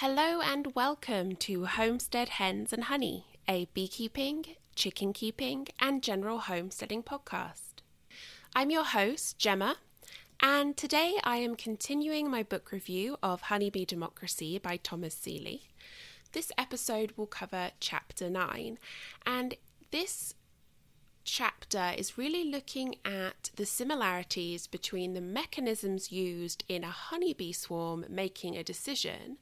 Hello and welcome to Homestead Hens and Honey, a beekeeping, chicken keeping, and general homesteading podcast. I'm your host, Gemma, and today I am continuing my book review of Honeybee Democracy by Thomas Seeley. This episode will cover chapter 9, and this chapter is really looking at the similarities between the mechanisms used in a honeybee swarm making a decision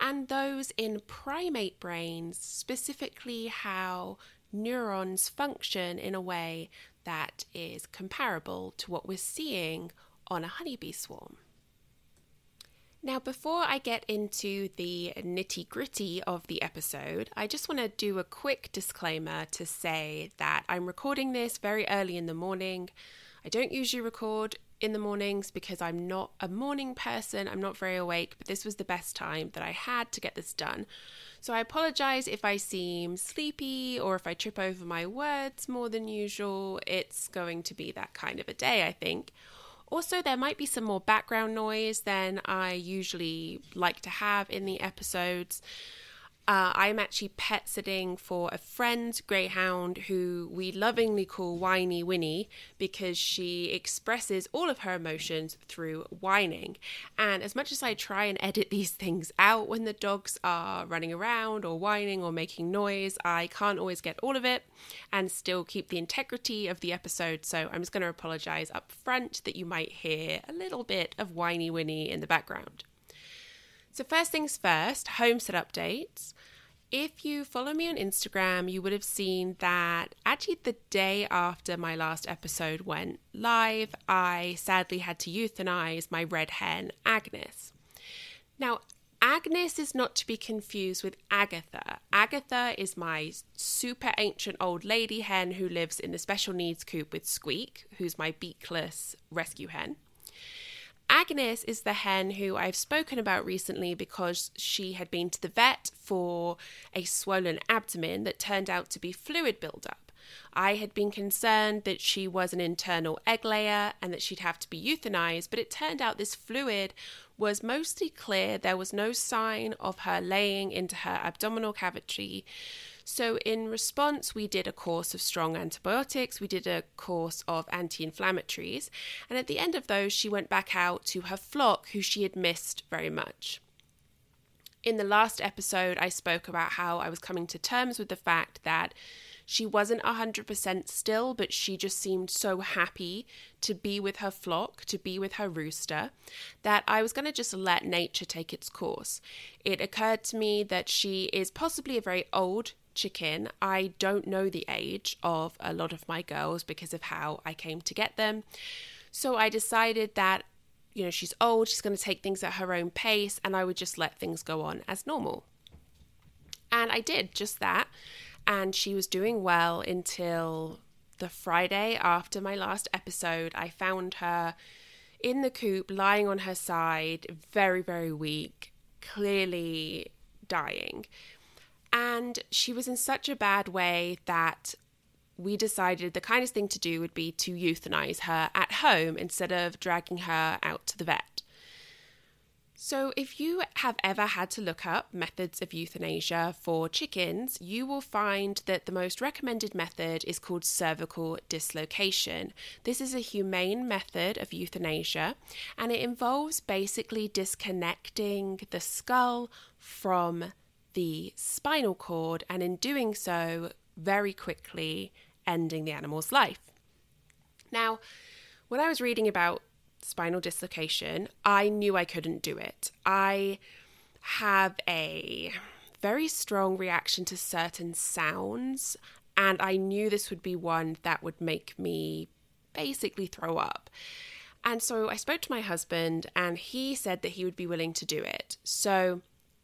and those in primate brains, specifically how neurons function in a way that is comparable to what we're seeing on a honeybee swarm. Now, before I get into the nitty gritty of the episode, I just want to do a quick disclaimer to say that I'm recording this very early in the morning. I don't usually record in the mornings because I'm not a morning person, I'm not very awake, but this was the best time that I had to get this done. So I apologize if I seem sleepy or if I trip over my words more than usual. It's going to be that kind of a day, I think. Also, there might be some more background noise than I usually like to have in the episodes. Uh, I'm actually pet sitting for a friend's greyhound who we lovingly call Whiny Winnie because she expresses all of her emotions through whining. And as much as I try and edit these things out when the dogs are running around or whining or making noise, I can't always get all of it and still keep the integrity of the episode. So I'm just going to apologize up front that you might hear a little bit of Whiny Winnie in the background. So, first things first, homestead updates. If you follow me on Instagram, you would have seen that actually the day after my last episode went live, I sadly had to euthanize my red hen, Agnes. Now, Agnes is not to be confused with Agatha. Agatha is my super ancient old lady hen who lives in the special needs coop with Squeak, who's my beakless rescue hen. Agnes is the hen who I've spoken about recently because she had been to the vet for a swollen abdomen that turned out to be fluid buildup. I had been concerned that she was an internal egg layer and that she'd have to be euthanized, but it turned out this fluid was mostly clear. There was no sign of her laying into her abdominal cavity. So, in response, we did a course of strong antibiotics, we did a course of anti inflammatories, and at the end of those, she went back out to her flock, who she had missed very much. In the last episode, I spoke about how I was coming to terms with the fact that she wasn't 100% still, but she just seemed so happy to be with her flock, to be with her rooster, that I was going to just let nature take its course. It occurred to me that she is possibly a very old chicken. I don't know the age of a lot of my girls because of how I came to get them. So I decided that, you know, she's old, she's going to take things at her own pace, and I would just let things go on as normal. And I did just that. And she was doing well until the Friday after my last episode. I found her in the coop, lying on her side, very, very weak, clearly dying. And she was in such a bad way that we decided the kindest thing to do would be to euthanize her at home instead of dragging her out to the vet. So, if you have ever had to look up methods of euthanasia for chickens, you will find that the most recommended method is called cervical dislocation. This is a humane method of euthanasia and it involves basically disconnecting the skull from the spinal cord, and in doing so, very quickly ending the animal's life. Now, when I was reading about spinal dislocation, I knew I couldn't do it. I have a very strong reaction to certain sounds, and I knew this would be one that would make me basically throw up. And so I spoke to my husband, and he said that he would be willing to do it. So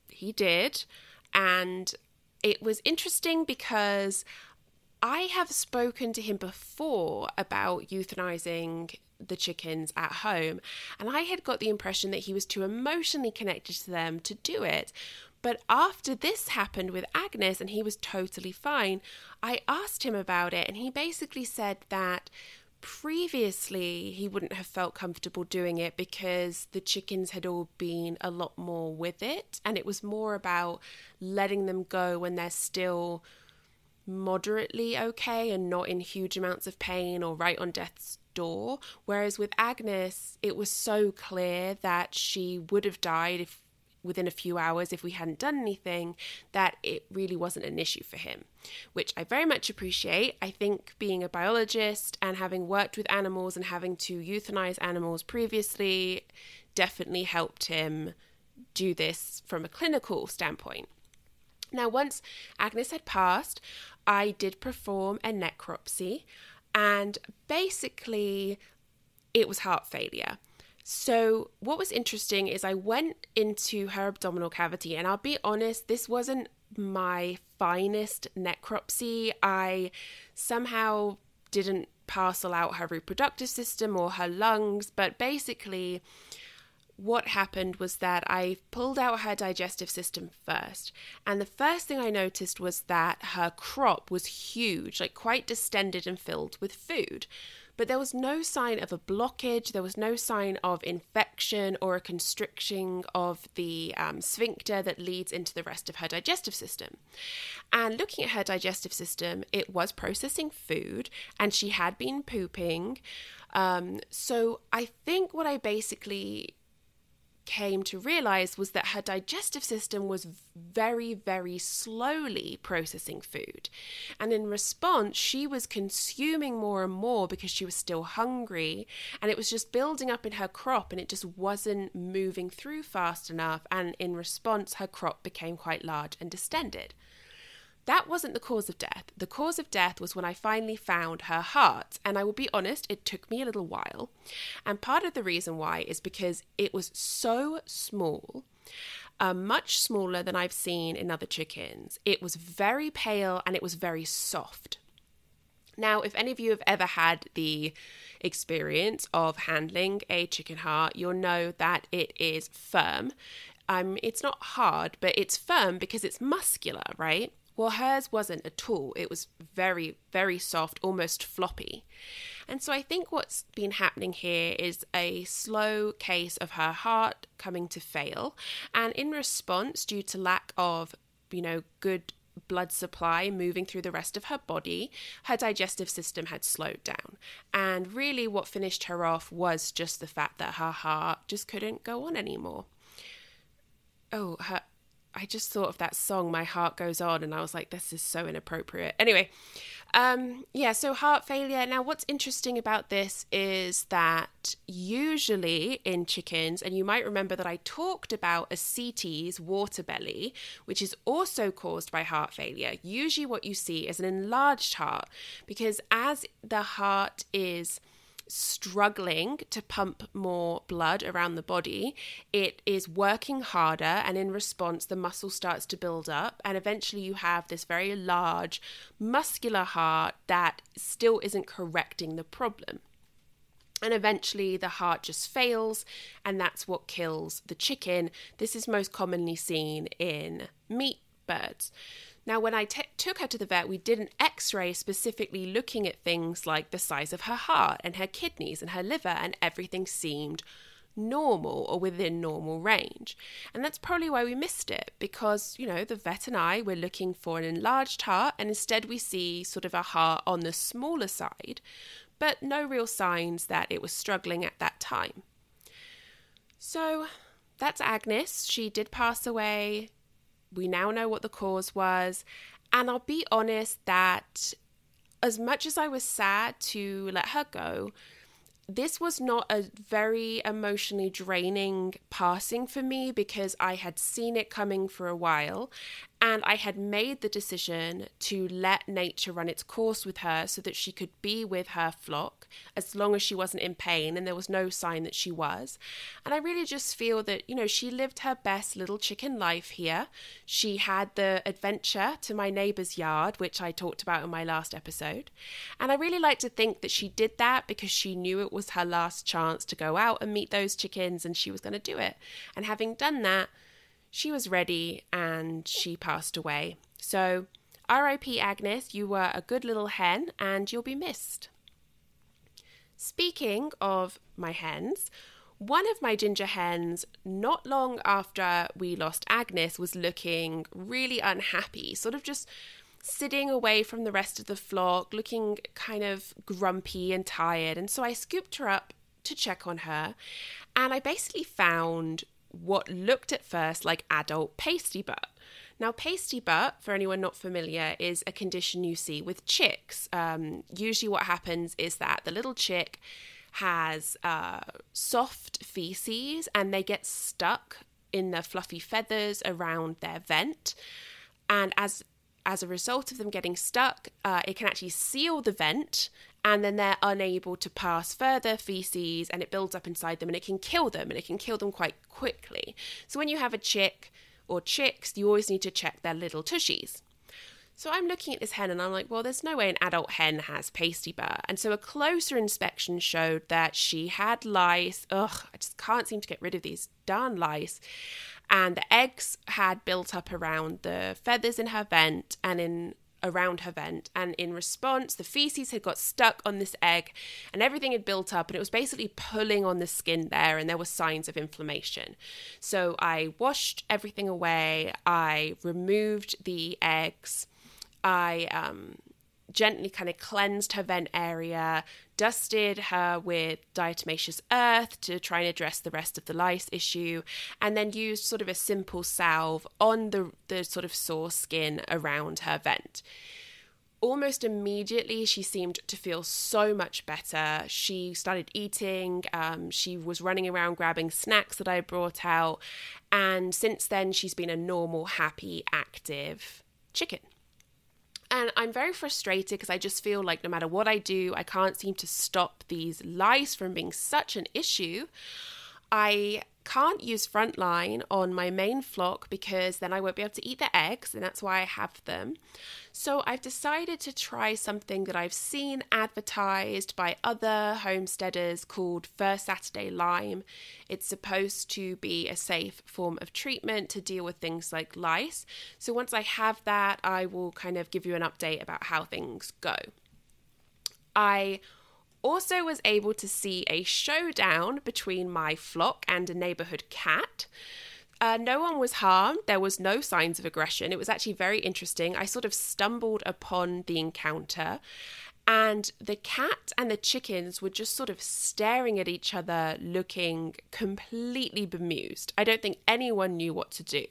he did. And it was interesting because I have spoken to him before about euthanizing the chickens at home, and I had got the impression that he was too emotionally connected to them to do it. But after this happened with Agnes and he was totally fine, I asked him about it, and he basically said that previously he wouldn't have felt comfortable doing it because the chickens had all been a lot more with it. And it was more about letting them go when they're still moderately okay and not in huge amounts of pain or right on death's door. Whereas with Agnes it was so clear that she would have died if within a few hours if we hadn't done anything, that it really wasn't an issue for him, which I very much appreciate. I think being a biologist and having worked with animals and having to euthanize animals previously definitely helped him do this from a clinical standpoint. Now, once Agnes had passed, I did perform a necropsy, and basically, it was heart failure. So, what was interesting is I went into her abdominal cavity, and I'll be honest, this wasn't my finest necropsy. I somehow didn't parcel out her reproductive system or her lungs, but basically, what happened was that I pulled out her digestive system first. And the first thing I noticed was that her crop was huge, like quite distended and filled with food but there was no sign of a blockage, there was no sign of infection or a constriction of the um, sphincter that leads into the rest of her digestive system. And looking at her digestive system, it was processing food and she had been pooping. Um, so I think what I basically came to realize was that her digestive system was very, very slowly processing food. And in response, she was consuming more and more because she was still hungry. And it was just building up in her crop and it just wasn't moving through fast enough. And in response, her crop became quite large and distended. That wasn't the cause of death. The cause of death was when I finally found her heart. And I will be honest, it took me a little while. And part of the reason why is because it was so small. Uh, much smaller than I've seen in other chickens. It was very pale and it was very soft. Now, if any of you have ever had the experience of handling a chicken heart, you'll know that it is firm. Um, it's not hard, but it's firm because it's muscular, right? Well, hers wasn't at all. It was very, very soft, almost floppy. And so I think what's been happening here is a slow case of her heart coming to fail. And in response, due to lack of, you know, good blood supply moving through the rest of her body, her digestive system had slowed down. And really, what finished her off was just the fact that her heart just couldn't go on anymore. Oh, her I just thought of that song, My Heart Goes On, and I was like, this is so inappropriate. Anyway, um, yeah, so heart failure. Now, what's interesting about this is that usually in chickens, and you might remember that I talked about ascites, water belly, which is also caused by heart failure. Usually, what you see is an enlarged heart because as the heart is struggling to pump more blood around the body, it is working harder, and in response, the muscle starts to build up, and eventually, you have this very large muscular heart that still isn't correcting the problem. And eventually, the heart just fails, and that's what kills the chicken. This is most commonly seen in meat birds. Now, when I t- took her to the vet, we did an x ray specifically looking at things like the size of her heart and her kidneys and her liver, and everything seemed normal or within normal range. And that's probably why we missed it because, you know, the vet and I were looking for an enlarged heart, and instead we see sort of a heart on the smaller side, but no real signs that it was struggling at that time. So that's Agnes. She did pass away we now know what the cause was. And I'll be honest that as much as I was sad to let her go, this was not a very emotionally draining passing for me because I had seen it coming for a while and I had made the decision to let nature run its course with her so that she could be with her flock as long as she wasn't in pain, and there was no sign that she was. And I really just feel that, you know, she lived her best little chicken life here. She had the adventure to my neighbour's yard, which I talked about in my last episode. And I really like to think that she did that because she knew it was her last chance to go out and meet those chickens, and she was going to do it. And having done that, she was ready and she passed away. So, RIP Agnes, you were a good little hen and you'll be missed. Speaking of my hens, one of my ginger hens, not long after we lost Agnes, was looking really unhappy, sort of just sitting away from the rest of the flock, looking kind of grumpy and tired. And so I scooped her up to check on her, and I basically found what looked at first like adult pasty butt. Now, pasty butt, for anyone not familiar, is a condition you see with chicks. Um, usually, what happens is that the little chick has uh, soft feces and they get stuck in the fluffy feathers around their vent. And as as a result of them getting stuck, uh, it can actually seal the vent and then they're unable to pass further feces and it builds up inside them and it can kill them and it can kill them quite quickly. So when you have a chick or chicks, you always need to check their little tushies. So I'm looking at this hen and I'm like, well, there's no way an adult hen has pasty butt. And so a closer inspection showed that she had lice. Ugh, I just can't seem to get rid of these darn lice and the eggs had built up around the feathers in her vent and in around her vent and in response the feces had got stuck on this egg and everything had built up and it was basically pulling on the skin there and there were signs of inflammation. So i washed everything away i removed the eggs i um, gently kind of cleansed her vent area, dusted her with diatomaceous earth to try and address the rest of the lice issue, and then used sort of a simple salve on the, the sort of sore skin around her vent. Almost immediately, she seemed to feel so much better. She started eating, um, she was running around grabbing snacks that I brought out, and since then, she's been a normal, happy, active chicken. And I'm very frustrated because I just feel like no matter what I do, I can't seem to stop these lice from being such an issue. I can't use frontline on my main flock because then I won't be able to eat the eggs, and that's why I have them. So I've decided to try something that I've seen advertised by other homesteaders called First Saturday Lime. It's supposed to be a safe form of treatment to deal with things like lice. So once I have that, I will kind of give you an update about how things go. I also was able to see a showdown between my flock and a neighborhood cat. Uh, no one was harmed. There was no signs of aggression. It was actually very interesting. I sort of stumbled upon the encounter, and the cat and the chickens were just sort of staring at each other, looking completely bemused. I don't think anyone knew what to do.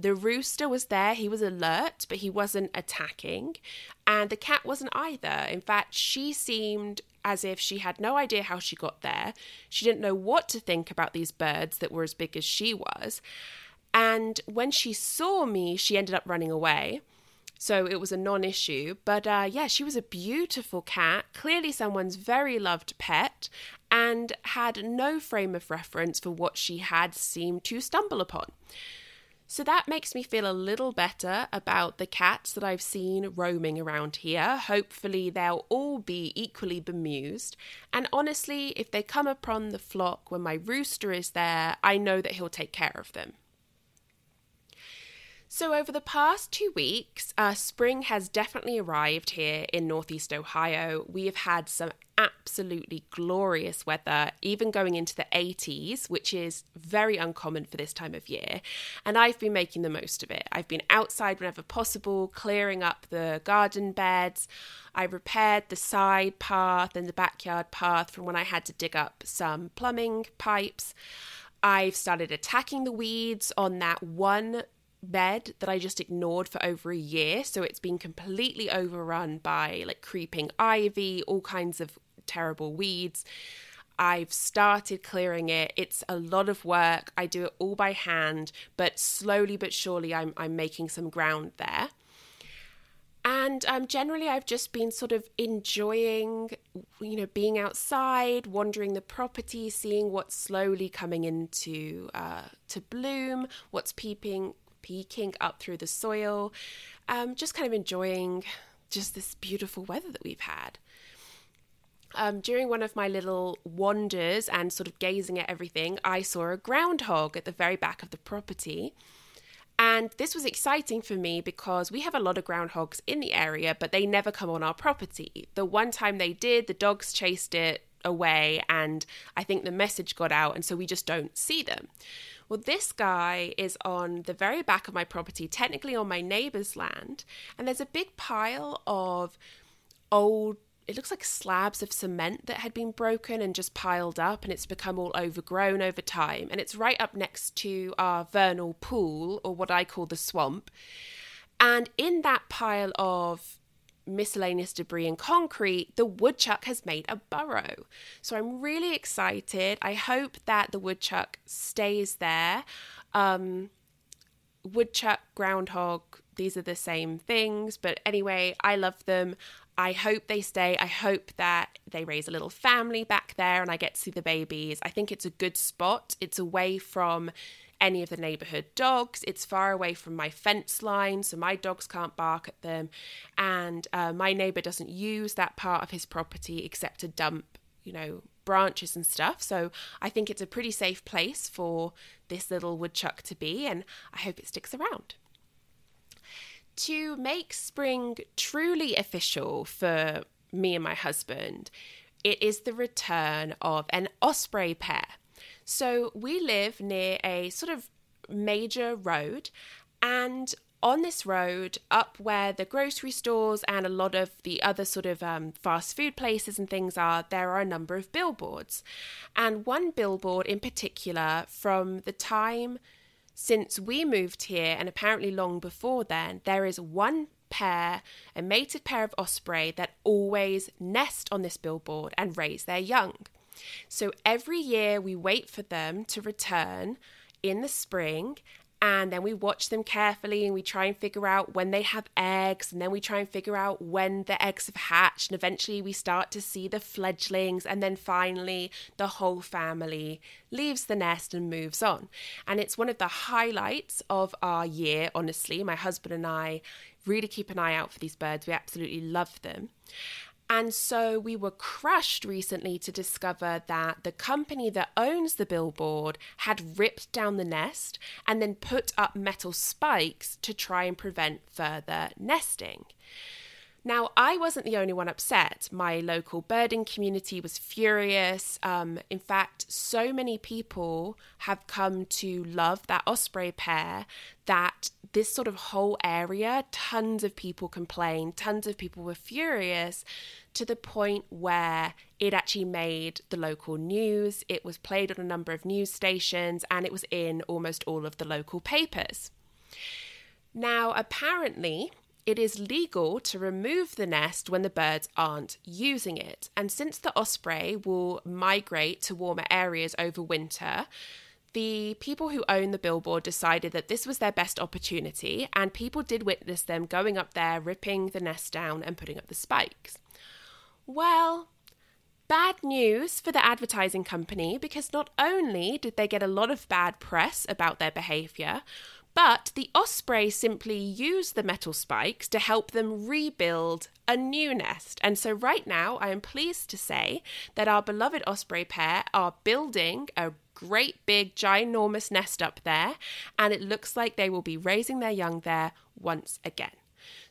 The rooster was there, he was alert, but he wasn't attacking. And the cat wasn't either. In fact, she seemed as if she had no idea how she got there. She didn't know what to think about these birds that were as big as she was. And when she saw me, she ended up running away. So it was a non issue. But uh, yeah, she was a beautiful cat, clearly someone's very loved pet, and had no frame of reference for what she had seemed to stumble upon. So that makes me feel a little better about the cats that I've seen roaming around here. Hopefully, they'll all be equally bemused. And honestly, if they come upon the flock when my rooster is there, I know that he'll take care of them. So, over the past two weeks, uh, spring has definitely arrived here in Northeast Ohio. We have had some absolutely glorious weather, even going into the 80s, which is very uncommon for this time of year. And I've been making the most of it. I've been outside whenever possible, clearing up the garden beds. I repaired the side path and the backyard path from when I had to dig up some plumbing pipes. I've started attacking the weeds on that one bed that I just ignored for over a year. So it's been completely overrun by like creeping ivy, all kinds of terrible weeds. I've started clearing it. It's a lot of work. I do it all by hand, but slowly but surely I'm, I'm making some ground there. And um, generally, I've just been sort of enjoying, you know, being outside, wandering the property, seeing what's slowly coming into uh, to bloom, what's peeping peeking up through the soil, um, just kind of enjoying just this beautiful weather that we've had. Um, during one of my little wanders and sort of gazing at everything, I saw a groundhog at the very back of the property. And this was exciting for me because we have a lot of groundhogs in the area, but they never come on our property. The one time they did, the dogs chased it away and I think the message got out and so we just don't see them. Well, this guy is on the very back of my property, technically on my neighbor's land, and there's a big pile of old it looks like slabs of cement that had been broken and just piled up and it's become all overgrown over time. And it's right up next to our vernal pool or what I call the swamp. And in that pile of miscellaneous debris and concrete, the woodchuck has made a burrow. So I'm really excited. I hope that the woodchuck stays there. Um, woodchuck, groundhog, these are the same things. But anyway, I love them. I hope they stay. I hope that they raise a little family back there and I get to see the babies. I think it's a good spot. It's away from any of the neighborhood dogs. It's far away from my fence line, so my dogs can't bark at them. And uh, my neighbor doesn't use that part of his property except to dump, you know, branches and stuff. So I think it's a pretty safe place for this little woodchuck to be, and I hope it sticks around. To make spring truly official for me and my husband, it is the return of an osprey pair. So we live near a sort of major road, and on this road, up where the grocery stores and a lot of the other sort of um, fast food places and things are, there are a number of billboards. And one billboard in particular, from the time since we moved here, and apparently long before then, there is one pair, a mated pair of osprey, that always nest on this billboard and raise their young. So every year we wait for them to return in the spring and then we watch them carefully and we try and figure out when they have eggs and then we try and figure out when the eggs have hatched and eventually we start to see the fledglings and then finally the whole family leaves the nest and moves on. And it's one of the highlights of our year honestly. My husband and I really keep an eye out for these birds. We absolutely love them and so we were crushed recently to discover that the company that owns the billboard had ripped down the nest and then put up metal spikes to try and prevent further nesting. Now, I wasn't the only one upset. My local birding community was furious. Um, in fact, so many people have come to love that osprey pair that this sort of whole area, tons of people complained, tons of people were furious to the point where it actually made the local news. It was played on a number of news stations and it was in almost all of the local papers. Now, apparently, it is legal to remove the nest when the birds aren't using it. And since the osprey will migrate to warmer areas over winter, the people who own the billboard decided that this was their best opportunity, and people did witness them going up there, ripping the nest down, and putting up the spikes. Well, bad news for the advertising company because not only did they get a lot of bad press about their behaviour, but the osprey simply used the metal spikes to help them rebuild a new nest. And so, right now, I am pleased to say that our beloved osprey pair are building a great big ginormous nest up there, and it looks like they will be raising their young there once again.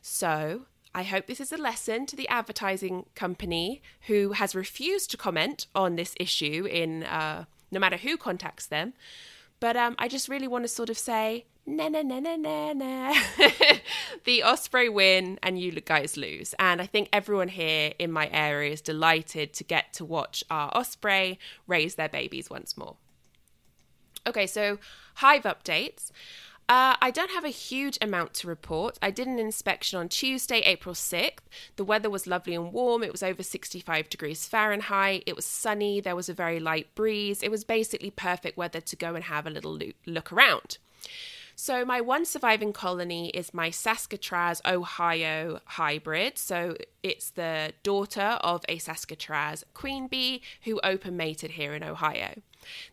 So, I hope this is a lesson to the advertising company who has refused to comment on this issue in uh, no matter who contacts them. But um, I just really want to sort of say na na na na na na. the Osprey win and you guys lose. And I think everyone here in my area is delighted to get to watch our Osprey raise their babies once more. Okay, so hive updates. Uh, I don't have a huge amount to report. I did an inspection on Tuesday, April 6th. The weather was lovely and warm. It was over 65 degrees Fahrenheit. It was sunny. There was a very light breeze. It was basically perfect weather to go and have a little look around. So, my one surviving colony is my Saskatraz, Ohio hybrid. So, it's the daughter of a Saskatraz queen bee who open mated here in Ohio.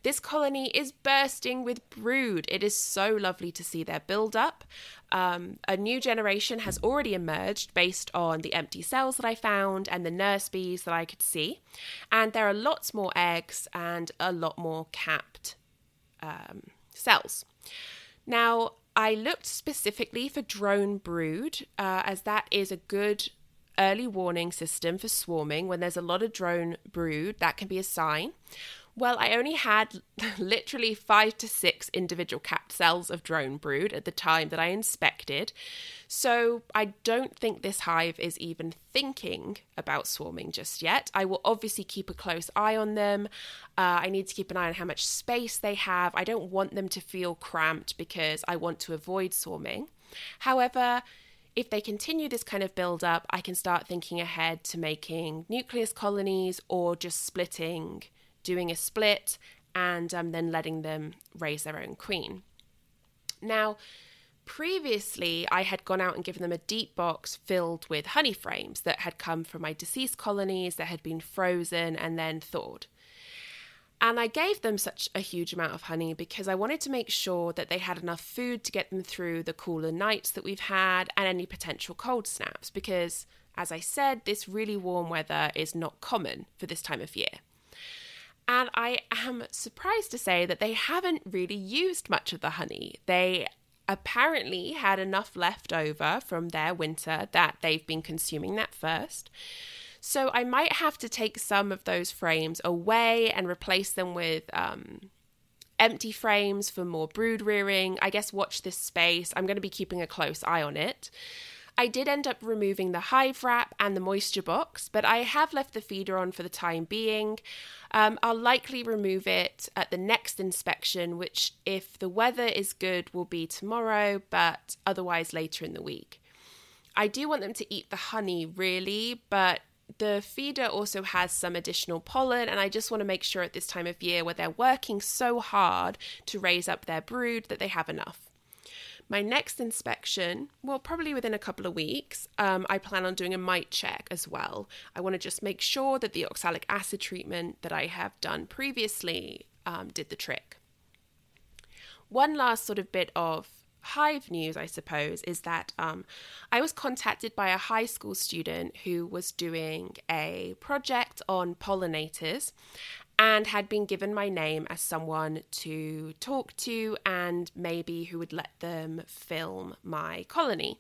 This colony is bursting with brood. It is so lovely to see their build up. Um, a new generation has already emerged based on the empty cells that I found and the nurse bees that I could see. And there are lots more eggs and a lot more capped um, cells. Now, I looked specifically for drone brood, uh, as that is a good early warning system for swarming when there's a lot of drone brood. That can be a sign. Well, I only had literally five to six individual capped cells of drone brood at the time that I inspected. So I don't think this hive is even thinking about swarming just yet. I will obviously keep a close eye on them. Uh, I need to keep an eye on how much space they have. I don't want them to feel cramped because I want to avoid swarming. However, if they continue this kind of build up, I can start thinking ahead to making nucleus colonies or just splitting doing a split and um, then letting them raise their own queen. Now, previously, I had gone out and given them a deep box filled with honey frames that had come from my deceased colonies that had been frozen and then thawed. And I gave them such a huge amount of honey because I wanted to make sure that they had enough food to get them through the cooler nights that we've had and any potential cold snaps. Because, as I said, this really warm weather is not common for this time of year. And I am surprised to say that they haven't really used much of the honey. They apparently had enough left over from their winter that they've been consuming that first. So I might have to take some of those frames away and replace them with um, empty frames for more brood rearing. I guess watch this space. I'm going to be keeping a close eye on it. I did end up removing the hive wrap and the moisture box, but I have left the feeder on for the time being. Um, I'll likely remove it at the next inspection, which, if the weather is good, will be tomorrow, but otherwise later in the week. I do want them to eat the honey, really, but the feeder also has some additional pollen, and I just want to make sure at this time of year where they're working so hard to raise up their brood that they have enough. My next inspection, well, probably within a couple of weeks, um, I plan on doing a mite check as well. I want to just make sure that the oxalic acid treatment that I have done previously um, did the trick. One last sort of bit of hive news, I suppose, is that um, I was contacted by a high school student who was doing a project on pollinators and had been given my name as someone to talk to and maybe who would let them film my colony.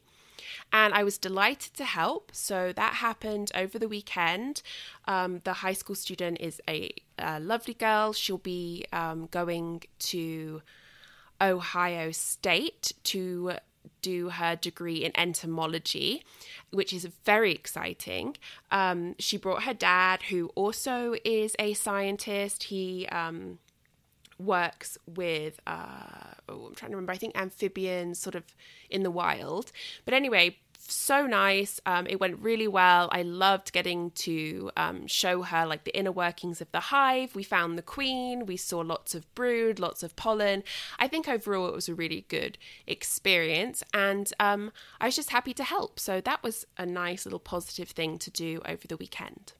And I was delighted to help. So that happened over the weekend. Um, the high school student is a, a lovely girl. She'll be um, going to Ohio State to do her degree in entomology, which is very exciting. Um, she brought her dad, who also is a scientist. He um, works with, uh, oh, I'm trying to remember, I think amphibians sort of in the wild. But anyway, so nice. Um, it went really well. I loved getting to um, show her like the inner workings of the hive. We found the queen. We saw lots of brood, lots of pollen. I think overall it was a really good experience, and um, I was just happy to help. So that was a nice little positive thing to do over the weekend.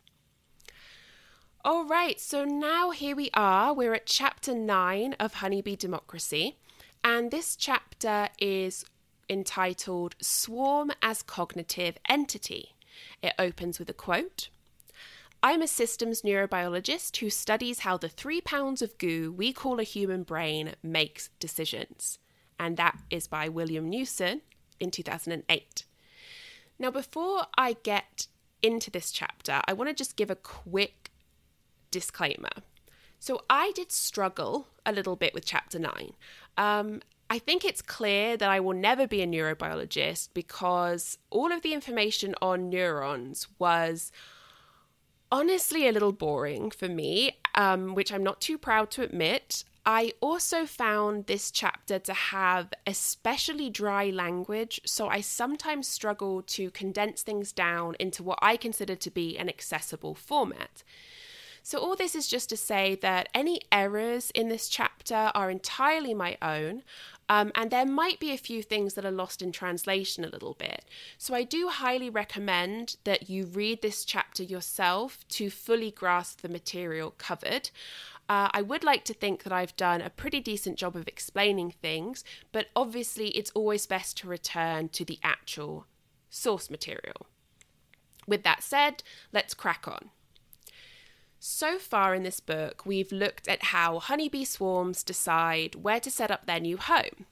All right, so now here we are. We're at chapter nine of Honeybee Democracy, and this chapter is entitled Swarm as Cognitive Entity. It opens with a quote I'm a systems neurobiologist who studies how the three pounds of goo we call a human brain makes decisions. And that is by William Newsome in 2008. Now, before I get into this chapter, I want to just give a quick disclaimer. So, I did struggle a little bit with chapter nine. Um, I think it's clear that I will never be a neurobiologist because all of the information on neurons was honestly a little boring for me, um, which I'm not too proud to admit. I also found this chapter to have especially dry language, so I sometimes struggle to condense things down into what I consider to be an accessible format. So, all this is just to say that any errors in this chapter are entirely my own. Um, and there might be a few things that are lost in translation a little bit. So I do highly recommend that you read this chapter yourself to fully grasp the material covered. Uh, I would like to think that I've done a pretty decent job of explaining things, but obviously it's always best to return to the actual source material. With that said, let's crack on. So far in this book, we've looked at how honeybee swarms decide where to set up their new home.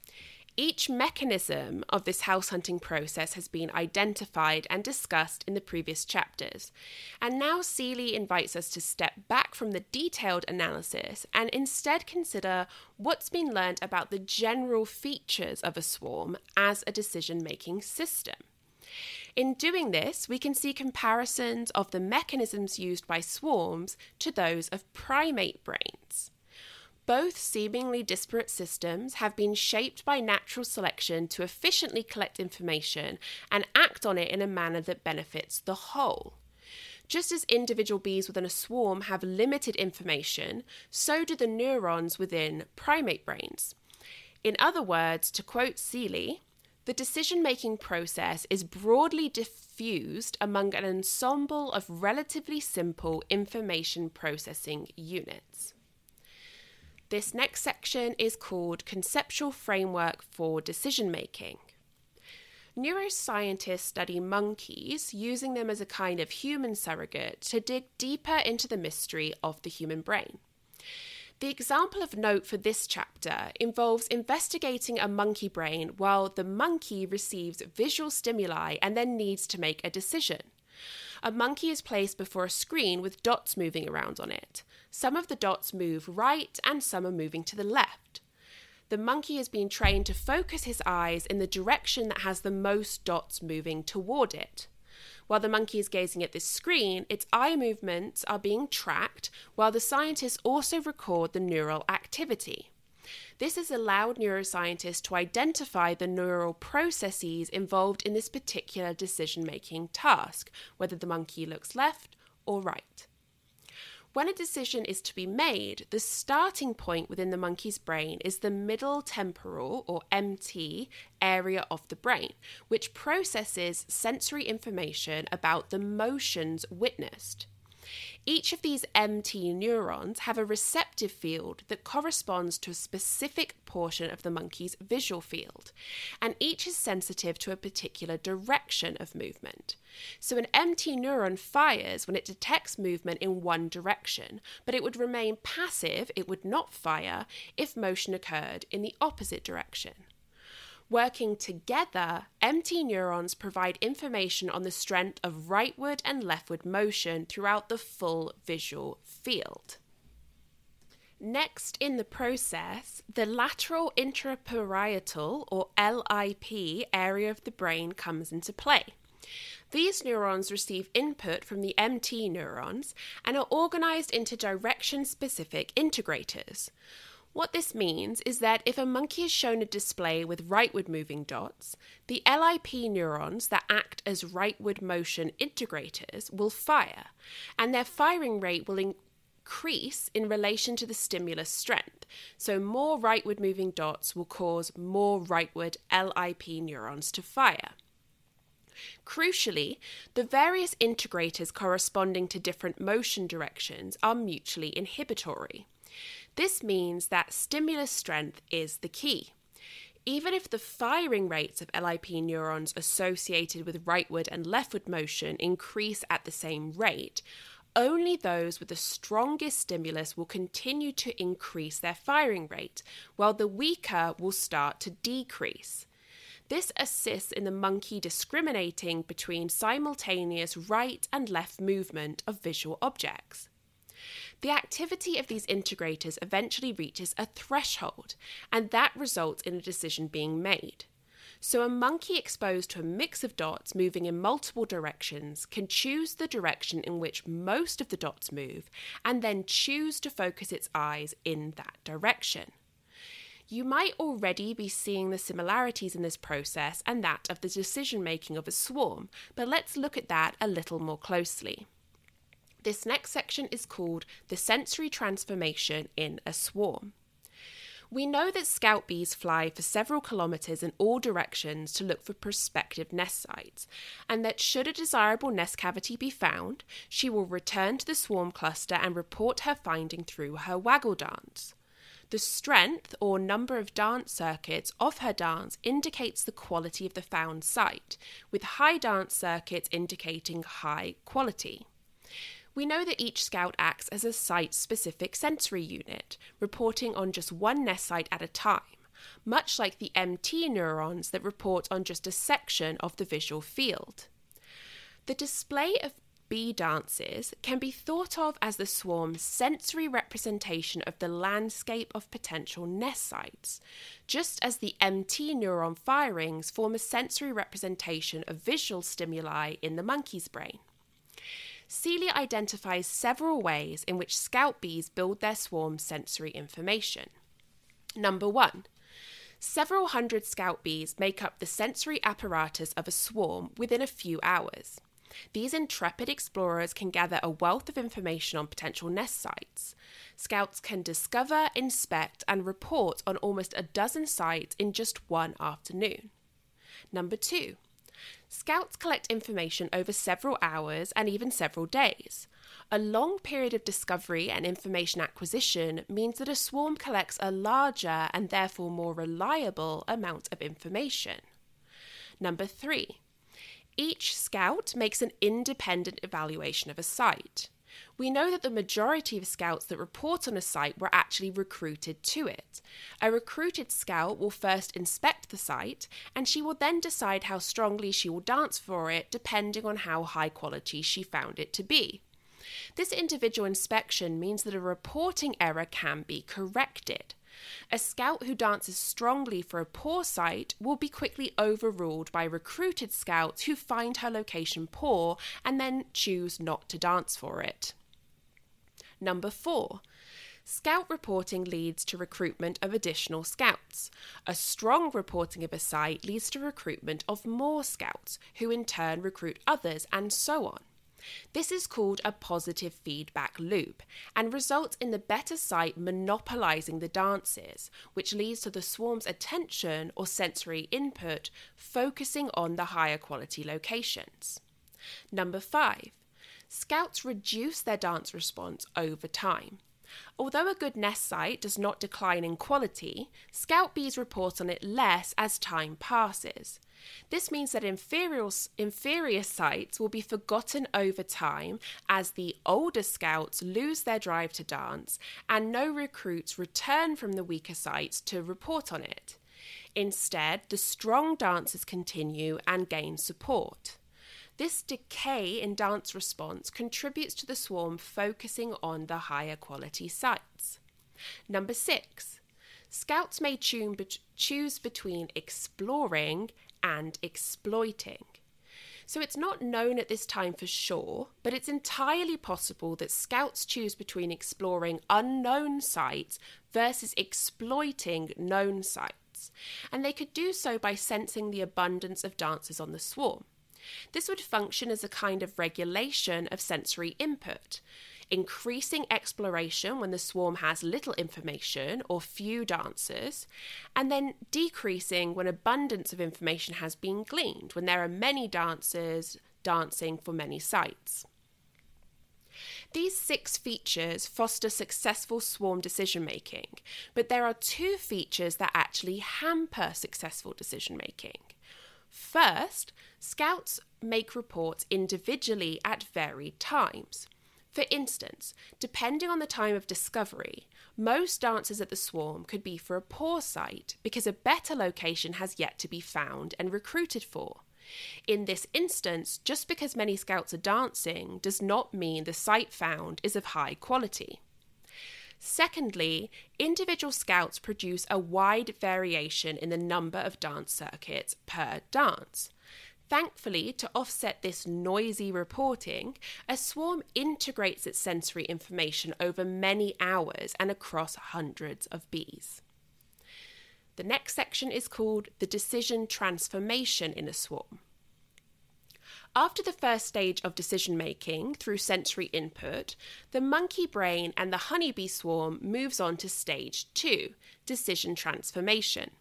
Each mechanism of this house hunting process has been identified and discussed in the previous chapters. And now Seeley invites us to step back from the detailed analysis and instead consider what's been learned about the general features of a swarm as a decision making system. In doing this, we can see comparisons of the mechanisms used by swarms to those of primate brains. Both seemingly disparate systems have been shaped by natural selection to efficiently collect information and act on it in a manner that benefits the whole. Just as individual bees within a swarm have limited information, so do the neurons within primate brains. In other words, to quote Seeley, the decision making process is broadly diffused among an ensemble of relatively simple information processing units. This next section is called Conceptual Framework for Decision Making. Neuroscientists study monkeys, using them as a kind of human surrogate to dig deeper into the mystery of the human brain. The example of note for this chapter involves investigating a monkey brain while the monkey receives visual stimuli and then needs to make a decision. A monkey is placed before a screen with dots moving around on it. Some of the dots move right and some are moving to the left. The monkey has been trained to focus his eyes in the direction that has the most dots moving toward it. While the monkey is gazing at this screen, its eye movements are being tracked while the scientists also record the neural activity. This has allowed neuroscientists to identify the neural processes involved in this particular decision making task, whether the monkey looks left or right. When a decision is to be made, the starting point within the monkey's brain is the middle temporal, or MT, area of the brain, which processes sensory information about the motions witnessed. Each of these MT neurons have a receptive field that corresponds to a specific portion of the monkey's visual field, and each is sensitive to a particular direction of movement. So an MT neuron fires when it detects movement in one direction, but it would remain passive, it would not fire, if motion occurred in the opposite direction. Working together, MT neurons provide information on the strength of rightward and leftward motion throughout the full visual field. Next in the process, the lateral intraparietal or LIP area of the brain comes into play. These neurons receive input from the MT neurons and are organized into direction specific integrators. What this means is that if a monkey is shown a display with rightward moving dots, the LIP neurons that act as rightward motion integrators will fire, and their firing rate will increase in relation to the stimulus strength. So, more rightward moving dots will cause more rightward LIP neurons to fire. Crucially, the various integrators corresponding to different motion directions are mutually inhibitory. This means that stimulus strength is the key. Even if the firing rates of LIP neurons associated with rightward and leftward motion increase at the same rate, only those with the strongest stimulus will continue to increase their firing rate, while the weaker will start to decrease. This assists in the monkey discriminating between simultaneous right and left movement of visual objects. The activity of these integrators eventually reaches a threshold, and that results in a decision being made. So, a monkey exposed to a mix of dots moving in multiple directions can choose the direction in which most of the dots move and then choose to focus its eyes in that direction. You might already be seeing the similarities in this process and that of the decision making of a swarm, but let's look at that a little more closely. This next section is called the sensory transformation in a swarm. We know that scout bees fly for several kilometres in all directions to look for prospective nest sites, and that should a desirable nest cavity be found, she will return to the swarm cluster and report her finding through her waggle dance. The strength or number of dance circuits of her dance indicates the quality of the found site, with high dance circuits indicating high quality. We know that each scout acts as a site specific sensory unit, reporting on just one nest site at a time. much like the MT neurons that report on just a section of the visual field. The display of bee dances can be thought of as the swarm's sensory representation of the landscape of potential nest sites, just as the MT neuron firings form a sensory representation of visual stimuli in the monkey's brain. Seeley identifies several ways in which scout bees build their swarm's sensory information. Number one, several hundred scout bees make up the sensory apparatus of a swarm within a few hours. These intrepid explorers can gather a wealth of information on potential nest sites. Scouts can discover, inspect, and report on almost a dozen sites in just one afternoon. Number two, Scouts collect information over several hours and even several days. A long period of discovery and information acquisition means that a swarm collects a larger and therefore more reliable amount of information. Number three, each scout makes an independent evaluation of a site. We know that the majority of scouts that report on a site were actually recruited to it. A recruited scout will first inspect the site, and she will then decide how strongly she will dance for it, depending on how high quality she found it to be. This individual inspection means that a reporting error can be corrected. A scout who dances strongly for a poor site will be quickly overruled by recruited scouts who find her location poor and then choose not to dance for it. Number four, Scout reporting leads to recruitment of additional scouts. A strong reporting of a site leads to recruitment of more scouts, who in turn recruit others, and so on. This is called a positive feedback loop and results in the better site monopolizing the dances, which leads to the swarm's attention or sensory input focusing on the higher quality locations. Number five, scouts reduce their dance response over time. Although a good nest site does not decline in quality, scout bees report on it less as time passes. This means that inferior, inferior sites will be forgotten over time as the older scouts lose their drive to dance and no recruits return from the weaker sites to report on it. Instead, the strong dancers continue and gain support. This decay in dance response contributes to the swarm focusing on the higher quality sites. Number six, scouts may choose between exploring and exploiting. So it's not known at this time for sure, but it's entirely possible that scouts choose between exploring unknown sites versus exploiting known sites, and they could do so by sensing the abundance of dancers on the swarm. This would function as a kind of regulation of sensory input increasing exploration when the swarm has little information or few dancers, and then decreasing when abundance of information has been gleaned, when there are many dancers dancing for many sites. These six features foster successful swarm decision making, but there are two features that actually hamper successful decision making. First, scouts make reports individually at varied times. For instance, depending on the time of discovery, most dancers at the swarm could be for a poor site because a better location has yet to be found and recruited for. In this instance, just because many scouts are dancing does not mean the site found is of high quality. Secondly, individual scouts produce a wide variation in the number of dance circuits per dance. Thankfully, to offset this noisy reporting, a swarm integrates its sensory information over many hours and across hundreds of bees. The next section is called the decision transformation in a swarm. After the first stage of decision making through sensory input, the monkey brain and the honeybee swarm moves on to stage 2, decision transformation.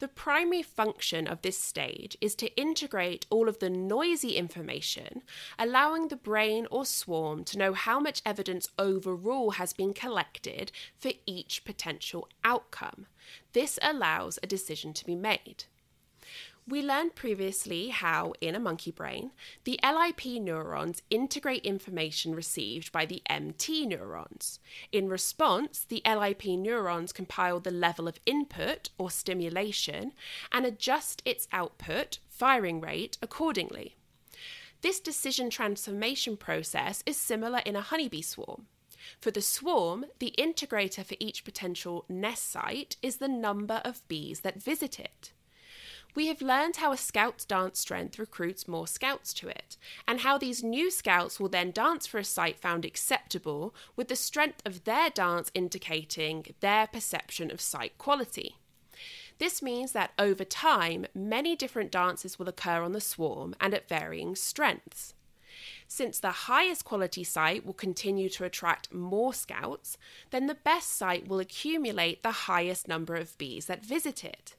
The primary function of this stage is to integrate all of the noisy information, allowing the brain or swarm to know how much evidence overall has been collected for each potential outcome. This allows a decision to be made. We learned previously how, in a monkey brain, the LIP neurons integrate information received by the MT neurons. In response, the LIP neurons compile the level of input or stimulation and adjust its output, firing rate, accordingly. This decision transformation process is similar in a honeybee swarm. For the swarm, the integrator for each potential nest site is the number of bees that visit it. We have learned how a scout's dance strength recruits more scouts to it, and how these new scouts will then dance for a site found acceptable, with the strength of their dance indicating their perception of site quality. This means that over time, many different dances will occur on the swarm and at varying strengths. Since the highest quality site will continue to attract more scouts, then the best site will accumulate the highest number of bees that visit it.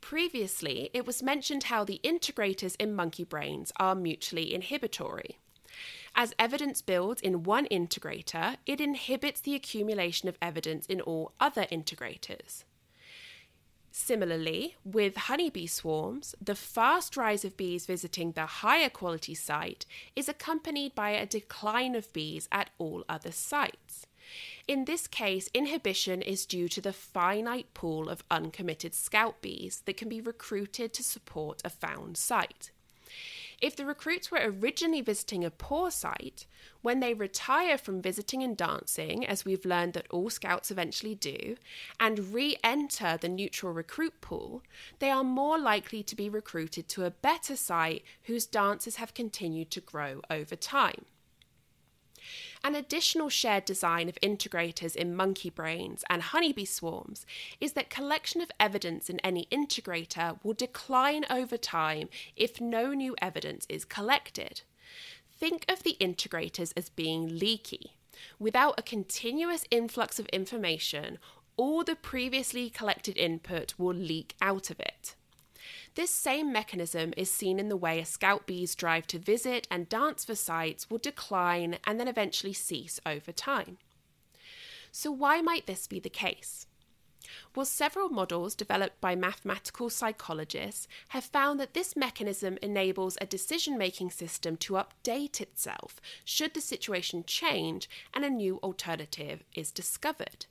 Previously, it was mentioned how the integrators in monkey brains are mutually inhibitory. As evidence builds in one integrator, it inhibits the accumulation of evidence in all other integrators. Similarly, with honeybee swarms, the fast rise of bees visiting the higher quality site is accompanied by a decline of bees at all other sites. In this case, inhibition is due to the finite pool of uncommitted scout bees that can be recruited to support a found site. If the recruits were originally visiting a poor site, when they retire from visiting and dancing, as we've learned that all scouts eventually do, and re enter the neutral recruit pool, they are more likely to be recruited to a better site whose dances have continued to grow over time. An additional shared design of integrators in monkey brains and honeybee swarms is that collection of evidence in any integrator will decline over time if no new evidence is collected. Think of the integrators as being leaky. Without a continuous influx of information, all the previously collected input will leak out of it. This same mechanism is seen in the way a scout bee's drive to visit and dance for sites will decline and then eventually cease over time. So, why might this be the case? Well, several models developed by mathematical psychologists have found that this mechanism enables a decision making system to update itself should the situation change and a new alternative is discovered.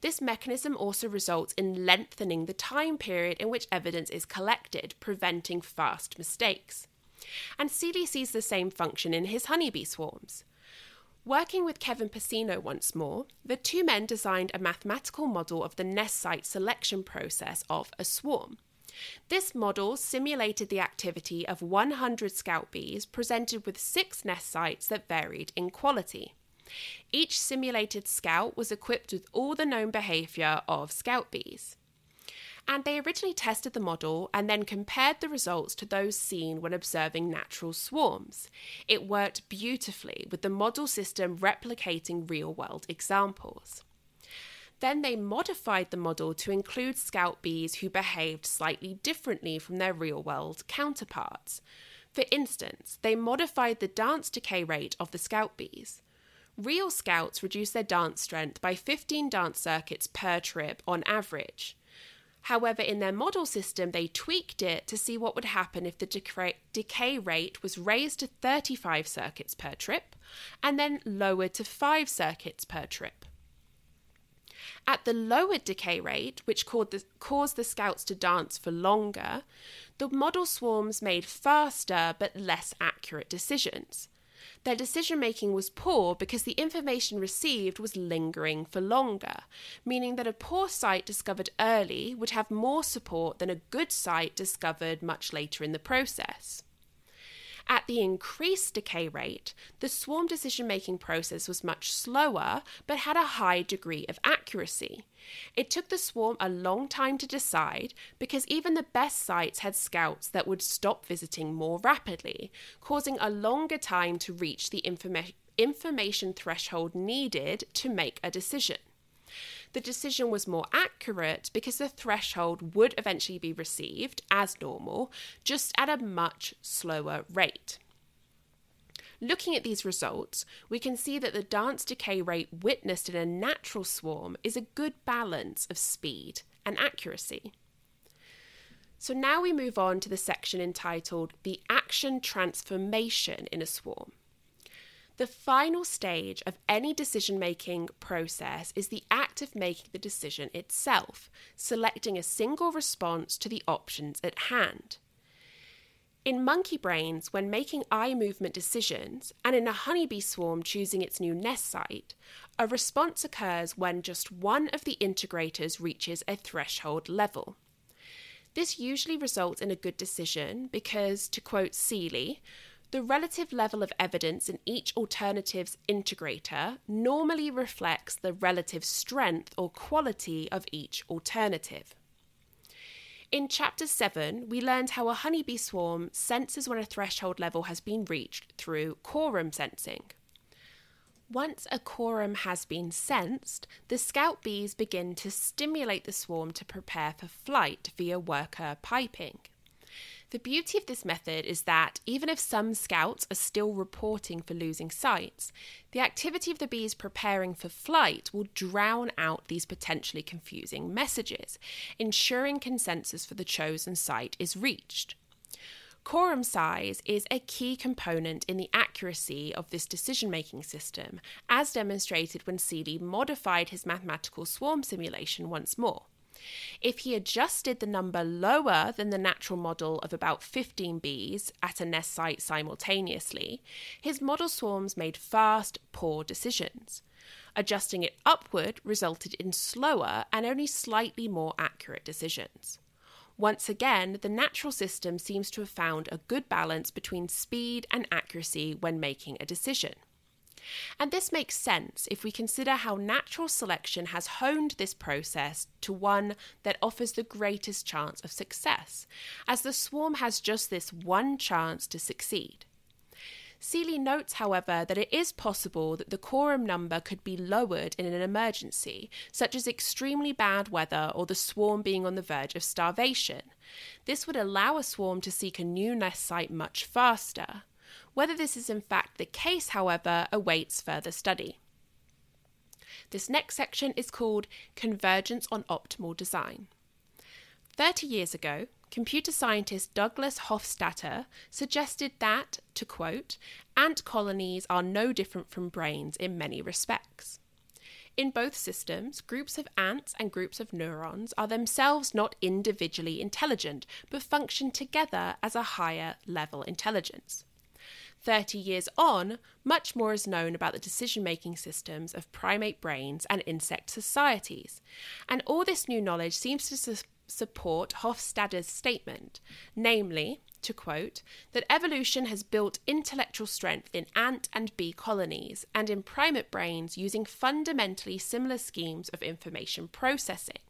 This mechanism also results in lengthening the time period in which evidence is collected, preventing fast mistakes. And Seeley sees the same function in his honeybee swarms. Working with Kevin Passino once more, the two men designed a mathematical model of the nest site selection process of a swarm. This model simulated the activity of 100 scout bees presented with six nest sites that varied in quality. Each simulated scout was equipped with all the known behaviour of scout bees. And they originally tested the model and then compared the results to those seen when observing natural swarms. It worked beautifully, with the model system replicating real world examples. Then they modified the model to include scout bees who behaved slightly differently from their real world counterparts. For instance, they modified the dance decay rate of the scout bees. Real scouts reduce their dance strength by 15 dance circuits per trip on average. However, in their model system, they tweaked it to see what would happen if the decay rate was raised to 35 circuits per trip and then lowered to 5 circuits per trip. At the lowered decay rate, which caused the scouts to dance for longer, the model swarms made faster but less accurate decisions. Their decision making was poor because the information received was lingering for longer, meaning that a poor site discovered early would have more support than a good site discovered much later in the process. At the increased decay rate, the swarm decision making process was much slower but had a high degree of accuracy. It took the swarm a long time to decide because even the best sites had scouts that would stop visiting more rapidly, causing a longer time to reach the informa- information threshold needed to make a decision the decision was more accurate because the threshold would eventually be received as normal, just at a much slower rate. Looking at these results, we can see that the dance decay rate witnessed in a natural swarm is a good balance of speed and accuracy. So now we move on to the section entitled The Action Transformation in a Swarm. The final stage of any decision making process is the act of making the decision itself, selecting a single response to the options at hand. In monkey brains, when making eye movement decisions, and in a honeybee swarm choosing its new nest site, a response occurs when just one of the integrators reaches a threshold level. This usually results in a good decision because, to quote Seeley, the relative level of evidence in each alternative's integrator normally reflects the relative strength or quality of each alternative. In Chapter 7, we learned how a honeybee swarm senses when a threshold level has been reached through quorum sensing. Once a quorum has been sensed, the scout bees begin to stimulate the swarm to prepare for flight via worker piping. The beauty of this method is that even if some scouts are still reporting for losing sites, the activity of the bees preparing for flight will drown out these potentially confusing messages, ensuring consensus for the chosen site is reached. Quorum size is a key component in the accuracy of this decision making system, as demonstrated when Seeley modified his mathematical swarm simulation once more. If he adjusted the number lower than the natural model of about 15 bees at a nest site simultaneously, his model swarms made fast, poor decisions. Adjusting it upward resulted in slower and only slightly more accurate decisions. Once again, the natural system seems to have found a good balance between speed and accuracy when making a decision. And this makes sense if we consider how natural selection has honed this process to one that offers the greatest chance of success, as the swarm has just this one chance to succeed. Seeley notes, however, that it is possible that the quorum number could be lowered in an emergency, such as extremely bad weather or the swarm being on the verge of starvation. This would allow a swarm to seek a new nest site much faster. Whether this is in fact the case, however, awaits further study. This next section is called Convergence on Optimal Design. 30 years ago, computer scientist Douglas Hofstadter suggested that, to quote, ant colonies are no different from brains in many respects. In both systems, groups of ants and groups of neurons are themselves not individually intelligent, but function together as a higher level intelligence. 30 years on, much more is known about the decision making systems of primate brains and insect societies, and all this new knowledge seems to su- support Hofstadter's statement, namely, to quote, that evolution has built intellectual strength in ant and bee colonies and in primate brains using fundamentally similar schemes of information processing.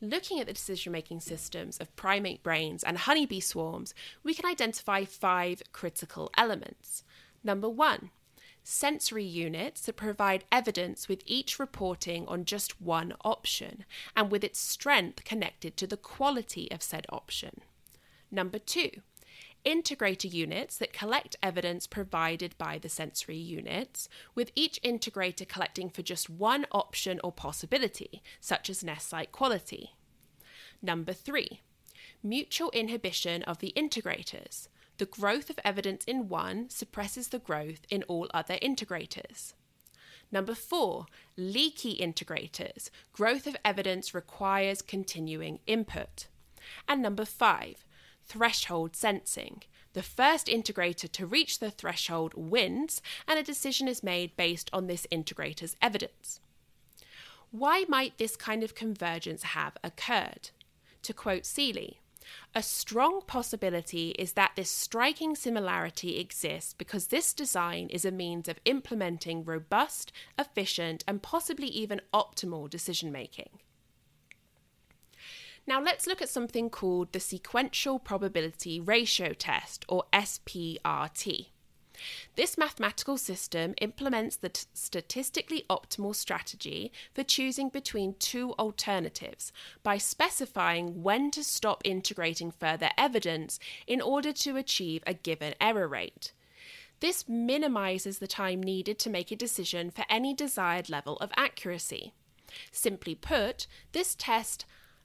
Looking at the decision making systems of primate brains and honeybee swarms, we can identify five critical elements. Number one, sensory units that provide evidence with each reporting on just one option and with its strength connected to the quality of said option. Number two, integrator units that collect evidence provided by the sensory units, with each integrator collecting for just one option or possibility, such as nest site quality. Number three, mutual inhibition of the integrators, the growth of evidence in one suppresses the growth in all other integrators. Number four, leaky integrators. Growth of evidence requires continuing input. And number five, threshold sensing. The first integrator to reach the threshold wins, and a decision is made based on this integrator's evidence. Why might this kind of convergence have occurred? To quote Seeley, a strong possibility is that this striking similarity exists because this design is a means of implementing robust, efficient, and possibly even optimal decision making. Now, let's look at something called the Sequential Probability Ratio Test, or SPRT. This mathematical system implements the t- statistically optimal strategy for choosing between two alternatives by specifying when to stop integrating further evidence in order to achieve a given error rate. This minimizes the time needed to make a decision for any desired level of accuracy. Simply put, this test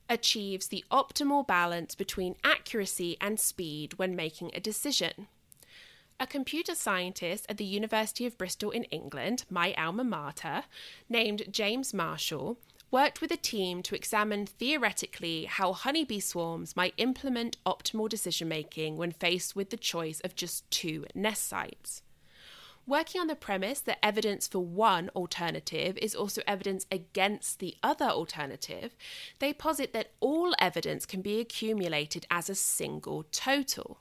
achieves the optimal balance between accuracy and speed when making a decision. A computer scientist at the University of Bristol in England, my alma mater, named James Marshall, worked with a team to examine theoretically how honeybee swarms might implement optimal decision making when faced with the choice of just two nest sites. Working on the premise that evidence for one alternative is also evidence against the other alternative, they posit that all evidence can be accumulated as a single total.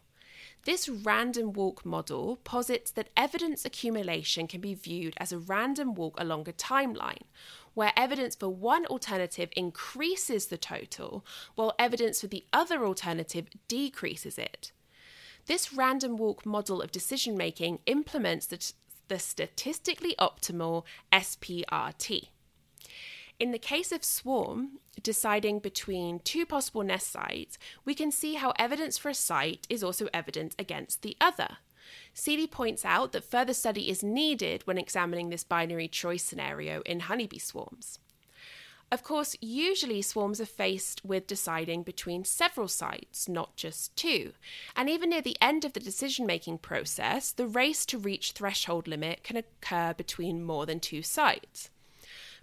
This random walk model posits that evidence accumulation can be viewed as a random walk along a timeline, where evidence for one alternative increases the total, while evidence for the other alternative decreases it. This random walk model of decision making implements the, the statistically optimal SPRT. In the case of swarm, deciding between two possible nest sites, we can see how evidence for a site is also evidence against the other. Seeley points out that further study is needed when examining this binary choice scenario in honeybee swarms. Of course, usually swarms are faced with deciding between several sites, not just two. And even near the end of the decision making process, the race to reach threshold limit can occur between more than two sites.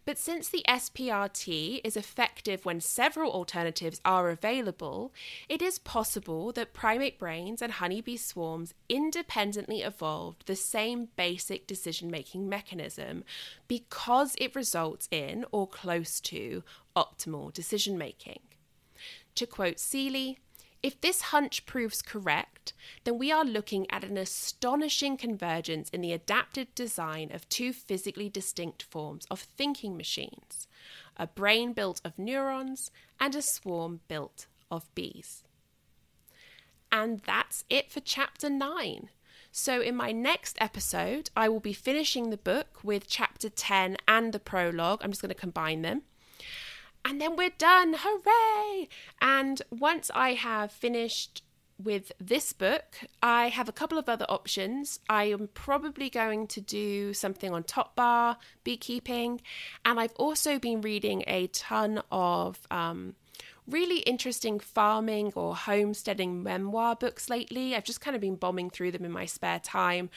But since the SPRT is effective when several alternatives are available, it is possible that primate brains and honeybee swarms independently evolved the same basic decision making mechanism because it results in, or close to, optimal decision making. To quote Seeley, if this hunch proves correct, then we are looking at an astonishing convergence in the adapted design of two physically distinct forms of thinking machines a brain built of neurons and a swarm built of bees. And that's it for chapter 9. So, in my next episode, I will be finishing the book with chapter 10 and the prologue. I'm just going to combine them and then we're done. Hooray! And once I have finished with this book, I have a couple of other options. I am probably going to do something on top bar, beekeeping, and I've also been reading a ton of um, really interesting farming or homesteading memoir books lately. I've just kind of been bombing through them in my spare time.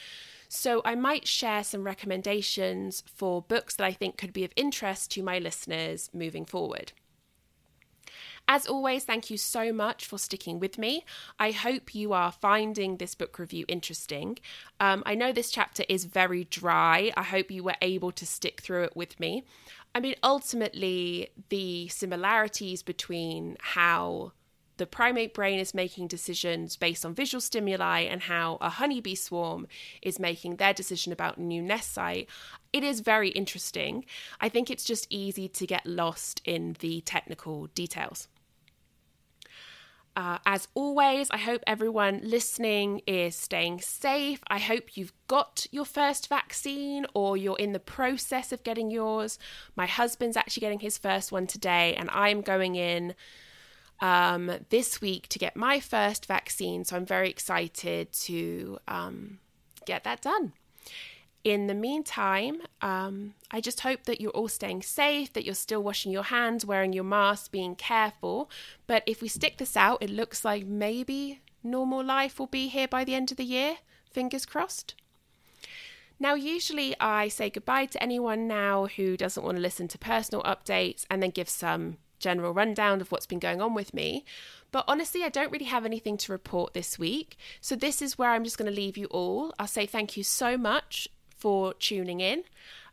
So I might share some recommendations for books that I think could be of interest to my listeners moving forward. As always, thank you so much for sticking with me. I hope you are finding this book review interesting. Um, I know this chapter is very dry. I hope you were able to stick through it with me. I mean, ultimately, the similarities between how the primate brain is making decisions based on visual stimuli and how a honeybee swarm is making their decision about a new nest site. It is very interesting. I think it's just easy to get lost in the technical details. Uh, as always, I hope everyone listening is staying safe. I hope you've got your first vaccine or you're in the process of getting yours. My husband's actually getting his first one today, and I'm going in um, this week to get my first vaccine. So I'm very excited to um, get that done. In the meantime, um, I just hope that you're all staying safe, that you're still washing your hands, wearing your mask, being careful. But if we stick this out, it looks like maybe normal life will be here by the end of the year. Fingers crossed. Now, usually I say goodbye to anyone now who doesn't want to listen to personal updates and then give some general rundown of what's been going on with me. But honestly, I don't really have anything to report this week. So this is where I'm just going to leave you all. I'll say thank you so much for tuning in.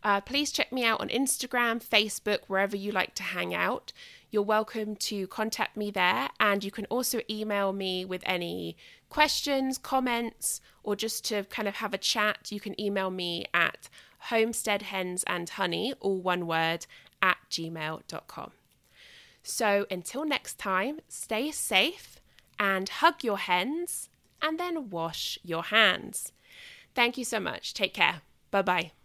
Uh, please check me out on Instagram, Facebook, wherever you like to hang out. You're welcome to contact me there, and you can also email me with any questions, comments, or just to kind of have a chat. You can email me at homesteadhensandhoney, all one word, at gmail.com. So until next time, stay safe and hug your hens and then wash your hands. Thank you so much. Take care. Bye bye.